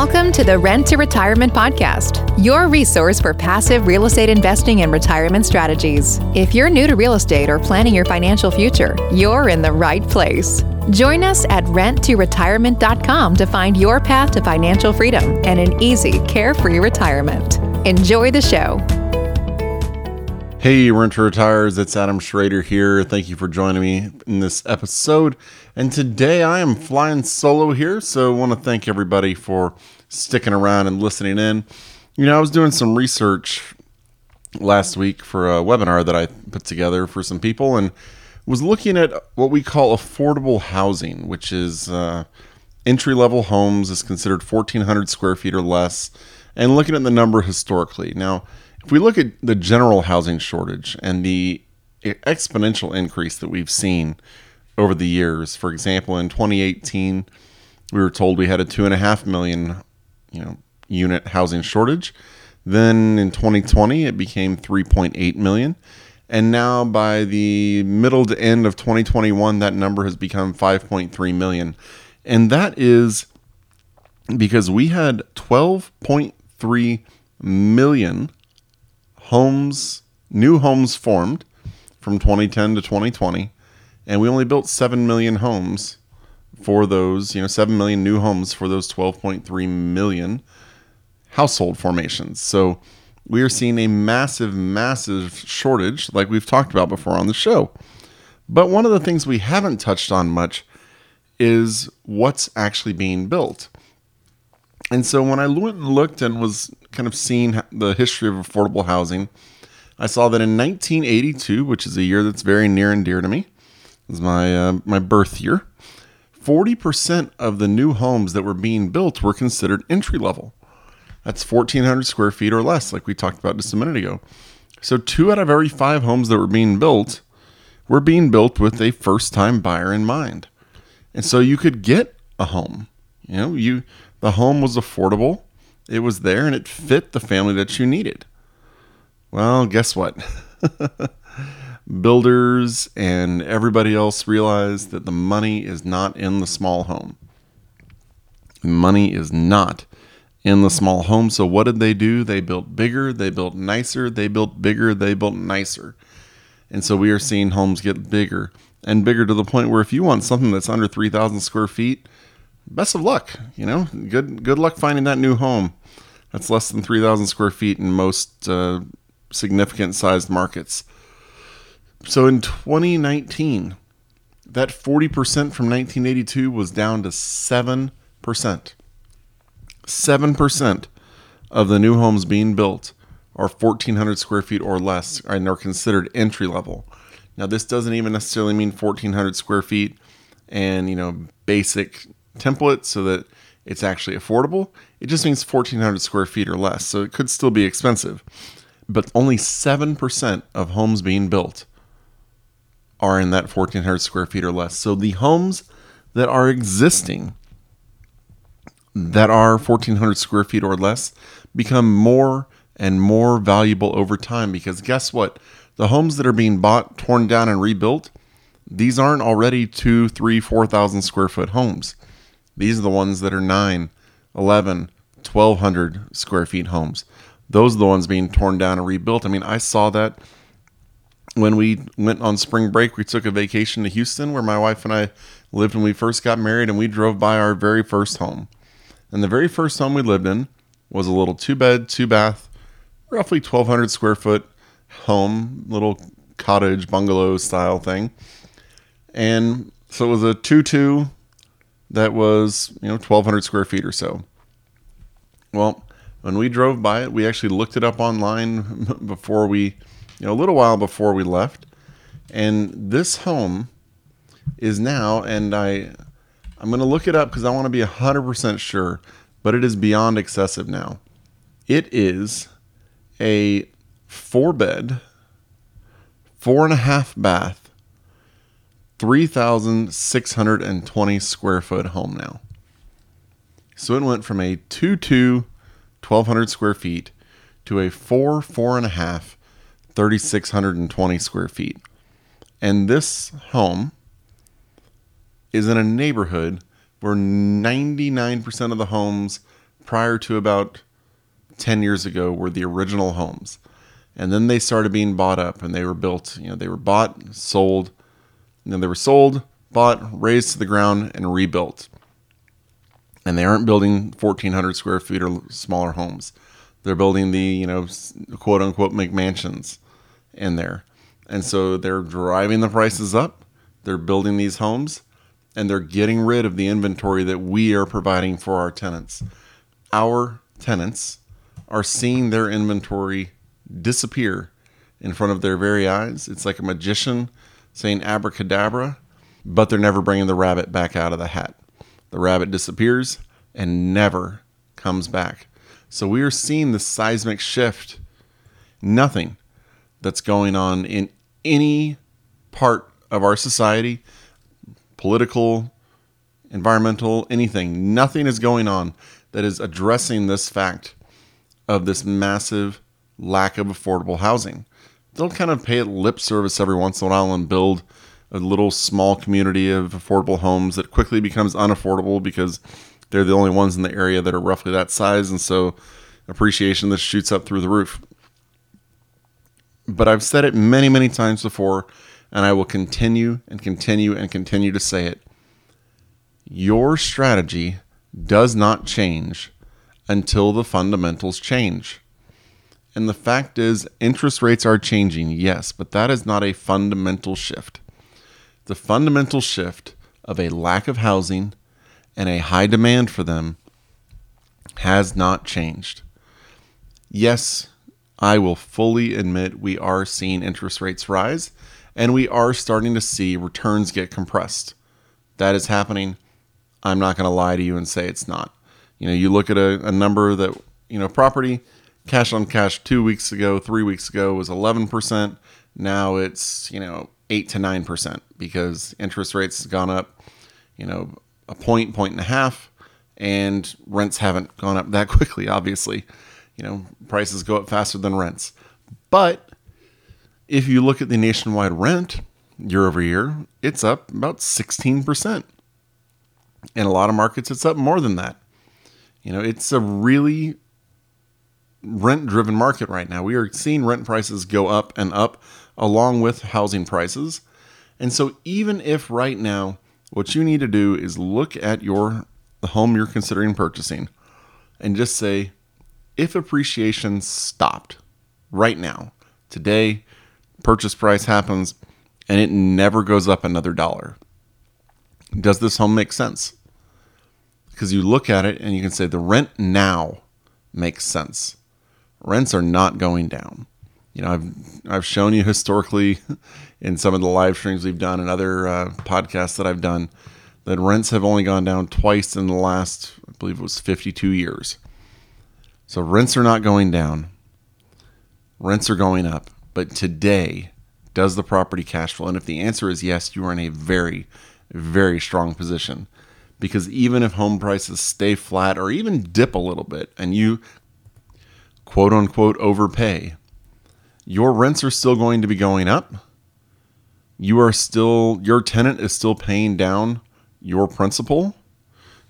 Welcome to the Rent to Retirement Podcast, your resource for passive real estate investing and retirement strategies. If you're new to real estate or planning your financial future, you're in the right place. Join us at renttoretirement.com to find your path to financial freedom and an easy, carefree retirement. Enjoy the show. Hey, Renter Retires, it's Adam Schroeder here. Thank you for joining me in this episode. And today I am flying solo here, so I want to thank everybody for sticking around and listening in. You know, I was doing some research last week for a webinar that I put together for some people and was looking at what we call affordable housing, which is uh, entry level homes is considered 1,400 square feet or less, and looking at the number historically. Now, if we look at the general housing shortage and the exponential increase that we've seen over the years, for example, in 2018, we were told we had a two and a half million, you know, unit housing shortage. Then in 2020, it became 3.8 million. And now by the middle to end of 2021, that number has become 5.3 million. And that is because we had 12.3 million homes, new homes formed from 2010 to 2020, and we only built 7 million homes for those, you know, 7 million new homes for those 12.3 million household formations. So we are seeing a massive, massive shortage, like we've talked about before on the show. But one of the things we haven't touched on much is what's actually being built. And so when I went and looked and was kind of seeing the history of affordable housing, I saw that in 1982, which is a year that's very near and dear to me, is my uh, my birth year. 40% of the new homes that were being built were considered entry level. That's 1,400 square feet or less, like we talked about just a minute ago. So, two out of every five homes that were being built were being built with a first time buyer in mind. And so you could get a home. You know, you the home was affordable, it was there, and it fit the family that you needed. Well, guess what? Builders and everybody else realized that the money is not in the small home. Money is not in the small home. So, what did they do? They built bigger, they built nicer, they built bigger, they built nicer. And so, we are seeing homes get bigger and bigger to the point where if you want something that's under 3,000 square feet, best of luck. You know, good good luck finding that new home. That's less than three thousand square feet in most uh, significant sized markets. So in 2019, that 40% from 1982 was down to 7%. 7% of the new homes being built are 1,400 square feet or less and are considered entry level. Now, this doesn't even necessarily mean 1,400 square feet and, you know, basic template so that it's actually affordable. It just means 1,400 square feet or less, so it could still be expensive. But only 7% of homes being built are in that 1,400 square feet or less. So the homes that are existing that are 1,400 square feet or less become more and more valuable over time because guess what? The homes that are being bought, torn down, and rebuilt, these aren't already two, three, 4,000 square foot homes. These are the ones that are 9, 11, 1200 square feet homes. Those are the ones being torn down and rebuilt. I mean, I saw that when we went on spring break. We took a vacation to Houston where my wife and I lived when we first got married, and we drove by our very first home. And the very first home we lived in was a little two bed, two bath, roughly 1200 square foot home, little cottage bungalow style thing. And so it was a 2 2 that was, you know, 1,200 square feet or so. Well, when we drove by it, we actually looked it up online before we, you know, a little while before we left. And this home is now, and I, I'm going to look it up because I want to be 100% sure, but it is beyond excessive now. It is a four bed, four and a half bath, 3,620 square foot home now. So it went from a 2 2, 1,200 square feet to a 4, 4.5, 3,620 square feet. And this home is in a neighborhood where 99% of the homes prior to about 10 years ago were the original homes. And then they started being bought up and they were built, you know, they were bought, sold, and then they were sold, bought, razed to the ground, and rebuilt. And they aren't building 1,400 square feet or smaller homes. They're building the, you know, quote unquote McMansions in there. And so they're driving the prices up. They're building these homes and they're getting rid of the inventory that we are providing for our tenants. Our tenants are seeing their inventory disappear in front of their very eyes. It's like a magician saying abracadabra, but they're never bringing the rabbit back out of the hat. The rabbit disappears and never comes back. So we are seeing this seismic shift. Nothing that's going on in any part of our society, political, environmental, anything, nothing is going on that is addressing this fact of this massive lack of affordable housing. They'll kind of pay it lip service every once in a while and build a little small community of affordable homes that quickly becomes unaffordable because they're the only ones in the area that are roughly that size. And so appreciation that shoots up through the roof. But I've said it many, many times before, and I will continue and continue and continue to say it. Your strategy does not change until the fundamentals change. And the fact is, interest rates are changing, yes, but that is not a fundamental shift. The fundamental shift of a lack of housing and a high demand for them has not changed. Yes, I will fully admit we are seeing interest rates rise and we are starting to see returns get compressed. That is happening. I'm not going to lie to you and say it's not. You know, you look at a, a number that, you know, property cash on cash two weeks ago, three weeks ago was 11%. Now it's, you know, 8 to 9% because interest rates have gone up, you know, a point, point and a half, and rents haven't gone up that quickly, obviously you know, prices go up faster than rents. But if you look at the nationwide rent year over year, it's up about 16%. In a lot of markets, it's up more than that. You know, it's a really rent driven market right now. We are seeing rent prices go up and up along with housing prices. And so even if right now what you need to do is look at your the home you're considering purchasing and just say if appreciation stopped right now, today, purchase price happens and it never goes up another dollar, does this home make sense? Because you look at it and you can say the rent now makes sense. Rents are not going down. You know, I've I've shown you historically in some of the live streams we've done and other uh, podcasts that I've done that rents have only gone down twice in the last, I believe it was 52 years. So rents are not going down. Rents are going up. But today, does the property cash flow? And if the answer is yes, you are in a very, very strong position. Because even if home prices stay flat or even dip a little bit and you quote unquote overpay, your rents are still going to be going up. You are still, your tenant is still paying down your principal.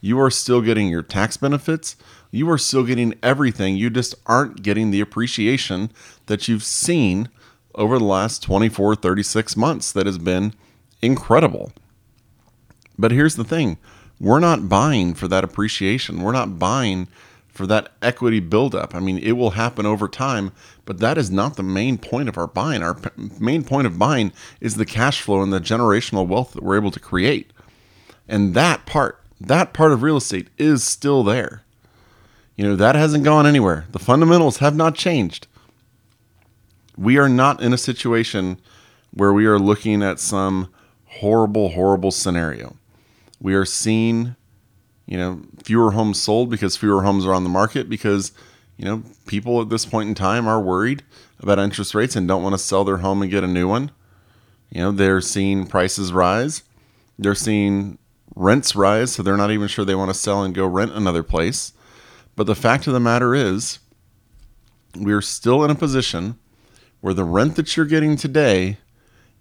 You are still getting your tax benefits you are still getting everything. You just aren't getting the appreciation that you've seen over the last 24, 36 months that has been incredible. But here's the thing we're not buying for that appreciation. We're not buying for that equity buildup. I mean, it will happen over time, but that is not the main point of our buying. Our main point of buying is the cash flow and the generational wealth that we're able to create. And that part, that part of real estate is still there. You know, that hasn't gone anywhere. The fundamentals have not changed. We are not in a situation where we are looking at some horrible, horrible scenario. We are seeing, you know, fewer homes sold because fewer homes are on the market because, you know, people at this point in time are worried about interest rates and don't want to sell their home and get a new one. You know, they're seeing prices rise. They're seeing rents rise, so they're not even sure they want to sell and go rent another place. But the fact of the matter is, we are still in a position where the rent that you're getting today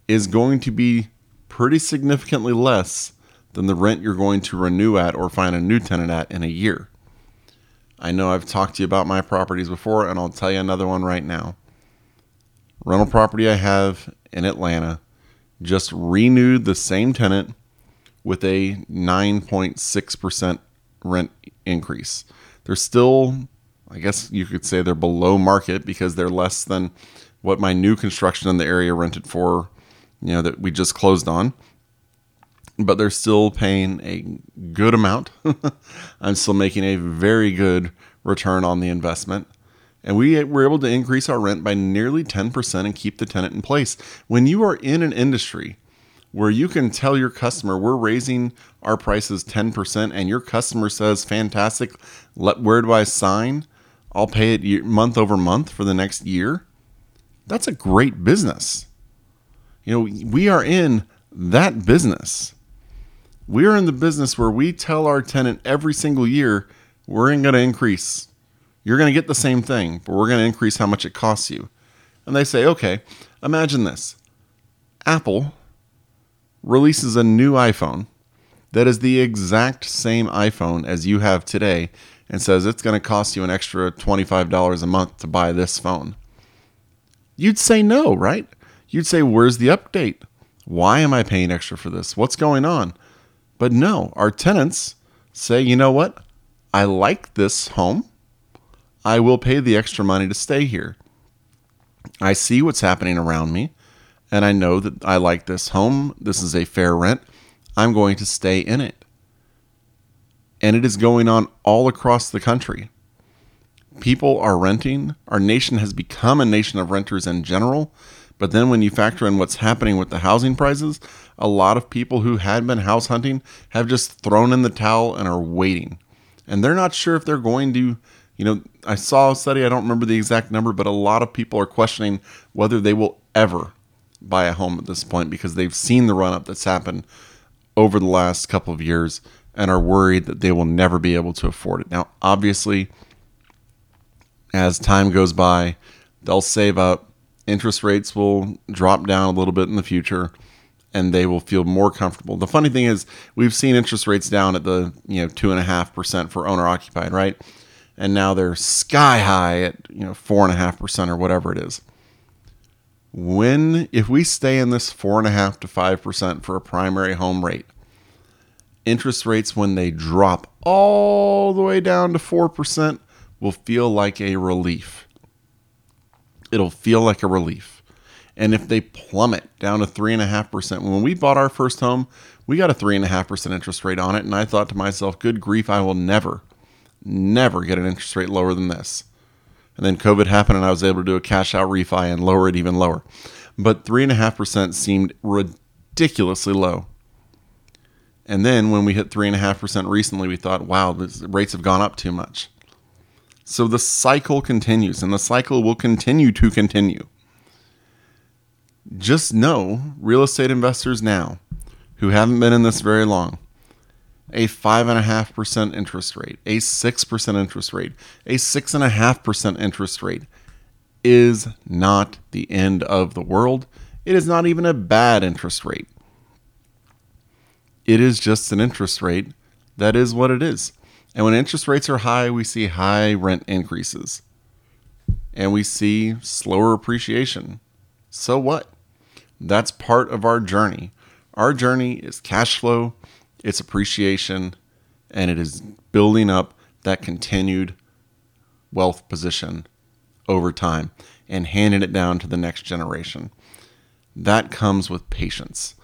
is going to be pretty significantly less than the rent you're going to renew at or find a new tenant at in a year. I know I've talked to you about my properties before, and I'll tell you another one right now. Rental property I have in Atlanta just renewed the same tenant with a 9.6% rent increase. They're still, I guess you could say they're below market because they're less than what my new construction in the area rented for, you know, that we just closed on. But they're still paying a good amount. I'm still making a very good return on the investment. And we were able to increase our rent by nearly 10% and keep the tenant in place. When you are in an industry where you can tell your customer, we're raising our prices 10%, and your customer says, fantastic, let, where do I sign? I'll pay it month over month for the next year. That's a great business. You know, we are in that business. We are in the business where we tell our tenant every single year, we're going to increase. You're going to get the same thing, but we're going to increase how much it costs you. And they say, okay, imagine this Apple releases a new iPhone that is the exact same iPhone as you have today and says it's going to cost you an extra $25 a month to buy this phone. You'd say no, right? You'd say, where's the update? Why am I paying extra for this? What's going on? But no, our tenants say, you know what? I like this home. I will pay the extra money to stay here. I see what's happening around me, and I know that I like this home. This is a fair rent. I'm going to stay in it. And it is going on all across the country. People are renting. Our nation has become a nation of renters in general. But then when you factor in what's happening with the housing prices, a lot of people who had been house hunting have just thrown in the towel and are waiting. And they're not sure if they're going to, you know, I saw a study, I don't remember the exact number, but a lot of people are questioning whether they will ever buy a home at this point because they've seen the run up that's happened over the last couple of years and are worried that they will never be able to afford it. Now, obviously, as time goes by, they'll save up, interest rates will drop down a little bit in the future and they will feel more comfortable. The funny thing is, we've seen interest rates down at the you know two and a half percent for owner occupied, right? And now they're sky high at you know four and a half percent or whatever it is. When if we stay in this four and a half to five percent for a primary home rate, interest rates when they drop all the way down to four percent will feel like a relief. It'll feel like a relief and if they plummet down to 3.5%, when we bought our first home, we got a 3.5% interest rate on it. And I thought to myself, good grief, I will never, never get an interest rate lower than this. And then COVID happened and I was able to do a cash out refi and lower it even lower. But 3.5% seemed ridiculously low. And then when we hit 3.5% recently, we thought, wow, the rates have gone up too much. So the cycle continues, and the cycle will continue to continue just know, real estate investors now who haven't been in this very long, a 5.5% interest rate, a 6% interest rate, a 6.5% interest rate is not the end of the world. It is not even a bad interest rate. It is just an interest rate that is what it is. And when interest rates are high, we see high rent increases and we see slower appreciation. So what? That's part of our journey. Our journey is cash flow, it's appreciation, and it is building up that continued wealth position over time and handing it down to the next generation. That comes with patience.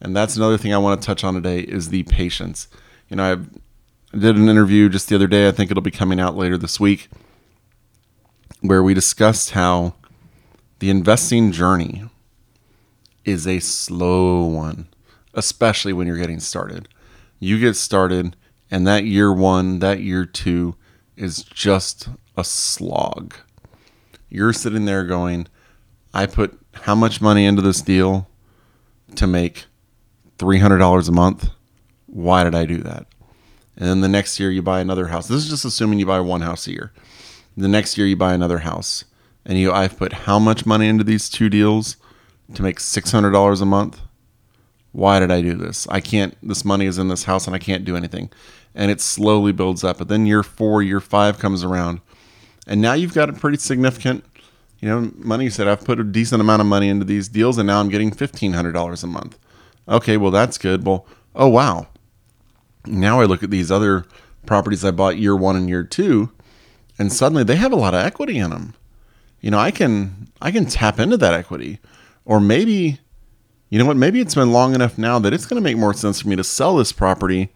And that's another thing I want to touch on today is the patience. You know, I did an interview just the other day, I think it'll be coming out later this week, where we discussed how the investing journey is a slow one, especially when you're getting started. You get started, and that year one, that year two is just a slog. You're sitting there going, I put how much money into this deal to make $300 a month? Why did I do that? And then the next year you buy another house. This is just assuming you buy one house a year. The next year you buy another house. And you I've put how much money into these two deals? to make $600 a month. Why did I do this? I can't, this money is in this house and I can't do anything. and it slowly builds up. But then year four, year five comes around, and now you've got a pretty significant, you know, money. You said I've put a decent amount of money into these deals, and now I'm getting fifteen hundred dollars a month. Okay, well that's good. Well, oh wow. Now I look at these other properties I bought year one and year two, and suddenly they have a lot of equity in them. You know, I can I can tap into that equity, or maybe, you know what? Maybe it's been long enough now that it's going to make more sense for me to sell this property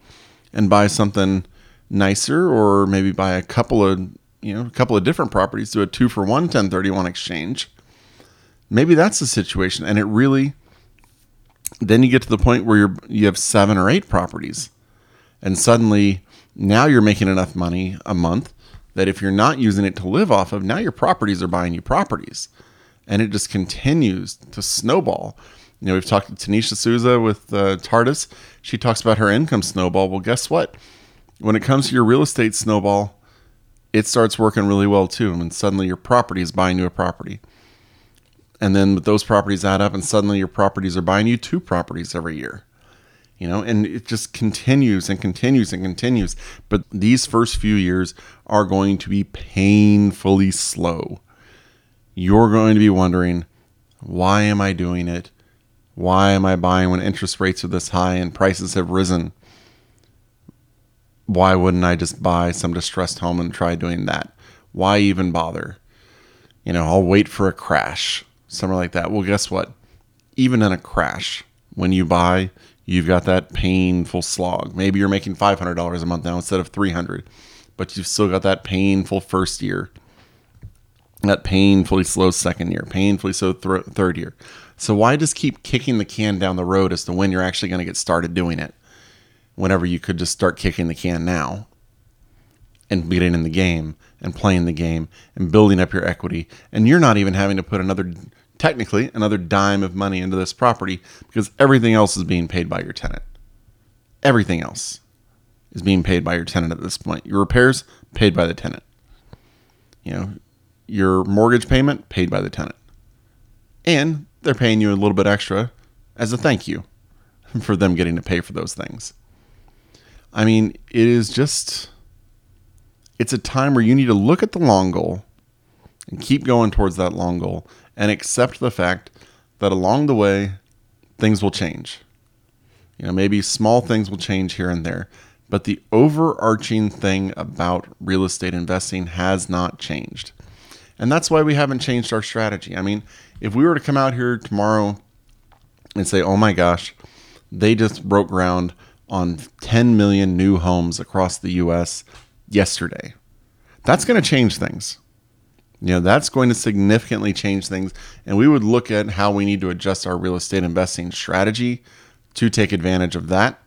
and buy something nicer, or maybe buy a couple of you know a couple of different properties, do a two for one 1031 exchange. Maybe that's the situation, and it really. Then you get to the point where you're you have seven or eight properties, and suddenly now you're making enough money a month that if you're not using it to live off of, now your properties are buying you properties. And it just continues to snowball. You know, we've talked to Tanisha Souza with uh, TARDIS. She talks about her income snowball. Well, guess what? When it comes to your real estate snowball, it starts working really well too. And suddenly your property is buying you a property. And then with those properties add up, and suddenly your properties are buying you two properties every year you know, and it just continues and continues and continues. But these first few years are going to be painfully slow. You're going to be wondering, why am I doing it? Why am I buying when interest rates are this high and prices have risen? Why wouldn't I just buy some distressed home and try doing that? Why even bother? You know, I'll wait for a crash, somewhere like that. Well, guess what? Even in a crash, when you buy, you've got that painful slog. Maybe you're making $500 a month now instead of 300, but you've still got that painful first year, that painfully slow second year, painfully slow th- third year. So why just keep kicking the can down the road as to when you're actually going to get started doing it? Whenever you could just start kicking the can now and getting in the game and playing the game and building up your equity, and you're not even having to put another technically another dime of money into this property because everything else is being paid by your tenant. Everything else is being paid by your tenant at this point. Your repairs paid by the tenant. You know, your mortgage payment paid by the tenant. And they're paying you a little bit extra as a thank you for them getting to pay for those things. I mean, it is just it's a time where you need to look at the long goal and keep going towards that long goal and accept the fact that along the way, things will change. You know, maybe small things will change here and there, but the overarching thing about real estate investing has not changed. And that's why we haven't changed our strategy. I mean, if we were to come out here tomorrow and say, oh my gosh, they just broke ground on 10 million new homes across the US yesterday, that's going to change things. You know, that's going to significantly change things. And we would look at how we need to adjust our real estate investing strategy to take advantage of that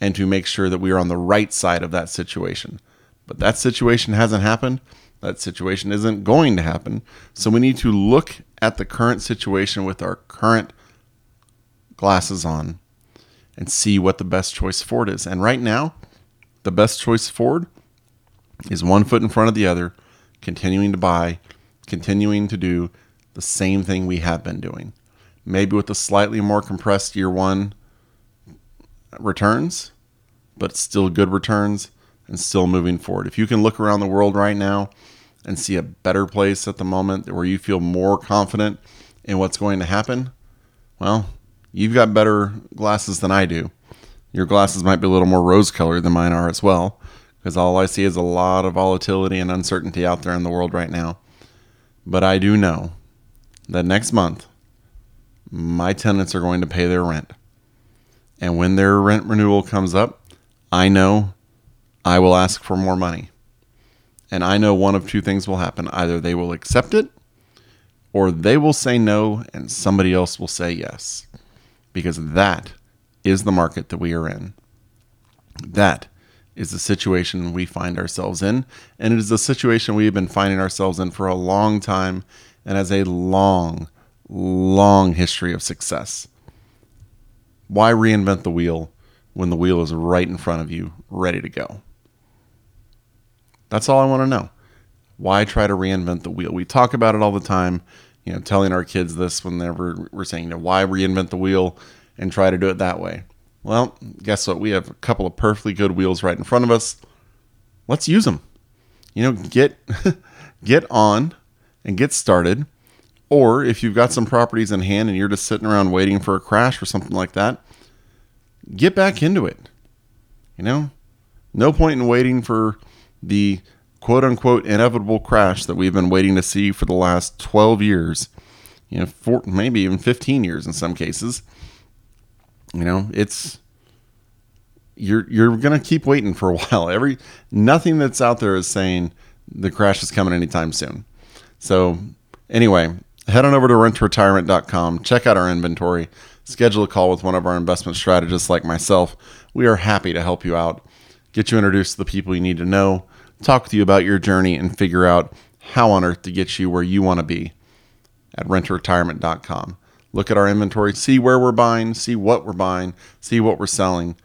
and to make sure that we are on the right side of that situation. But that situation hasn't happened. That situation isn't going to happen. So we need to look at the current situation with our current glasses on and see what the best choice forward is. And right now, the best choice forward is one foot in front of the other, continuing to buy continuing to do the same thing we have been doing. Maybe with a slightly more compressed year one returns, but still good returns and still moving forward. If you can look around the world right now and see a better place at the moment where you feel more confident in what's going to happen, well, you've got better glasses than I do. Your glasses might be a little more rose colored than mine are as well, because all I see is a lot of volatility and uncertainty out there in the world right now. But I do know that next month, my tenants are going to pay their rent. And when their rent renewal comes up, I know I will ask for more money. And I know one of two things will happen either they will accept it, or they will say no, and somebody else will say yes. Because that is the market that we are in. That is the situation we find ourselves in. And it is a situation we have been finding ourselves in for a long time and has a long, long history of success. Why reinvent the wheel when the wheel is right in front of you, ready to go? That's all I want to know. Why try to reinvent the wheel? We talk about it all the time, you know, telling our kids this whenever we're saying, you know, why reinvent the wheel and try to do it that way? Well, guess what? We have a couple of perfectly good wheels right in front of us. Let's use them. You know, get get on and get started. Or if you've got some properties in hand and you're just sitting around waiting for a crash or something like that, get back into it. You know, no point in waiting for the quote unquote inevitable crash that we've been waiting to see for the last 12 years, you know, four, maybe even 15 years in some cases. You know, it's you're you're to keep waiting for a while. Every nothing that's out there is saying the crash is coming anytime soon. So, anyway, head on over to renttoretirement.com, check out our inventory, schedule a call with one of our investment strategists like myself. We are happy to help you out, get you introduced to the people you need to know, talk with you about your journey, and figure out how on earth to get you where you want to be at renttoretirement.com. Look at our inventory, see where we're buying, see what we're buying, see what we're selling.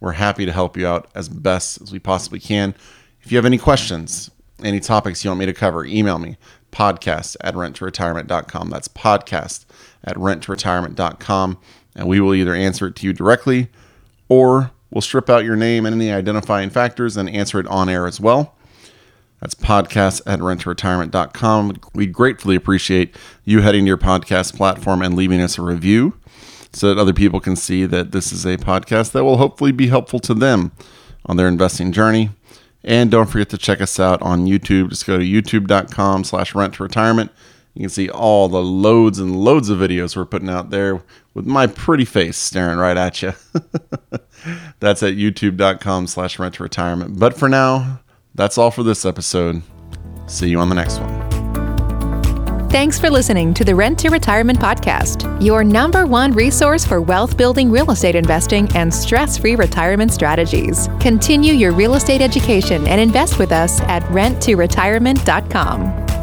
We're happy to help you out as best as we possibly can. If you have any questions, any topics you want me to cover, email me podcast at renttoretirement.com. That's podcast at renttoretirement.com. And we will either answer it to you directly or we'll strip out your name and any identifying factors and answer it on air as well. That's podcast at renttoretirement.com. We'd gratefully appreciate you heading to your podcast platform and leaving us a review so that other people can see that this is a podcast that will hopefully be helpful to them on their investing journey. And don't forget to check us out on YouTube. Just go to youtube.com slash rent to retirement. You can see all the loads and loads of videos we're putting out there with my pretty face staring right at you. That's at youtube.com slash rent to retirement. But for now, that's all for this episode. See you on the next one. Thanks for listening to the Rent to Retirement Podcast, your number one resource for wealth building real estate investing and stress free retirement strategies. Continue your real estate education and invest with us at renttoretirement.com.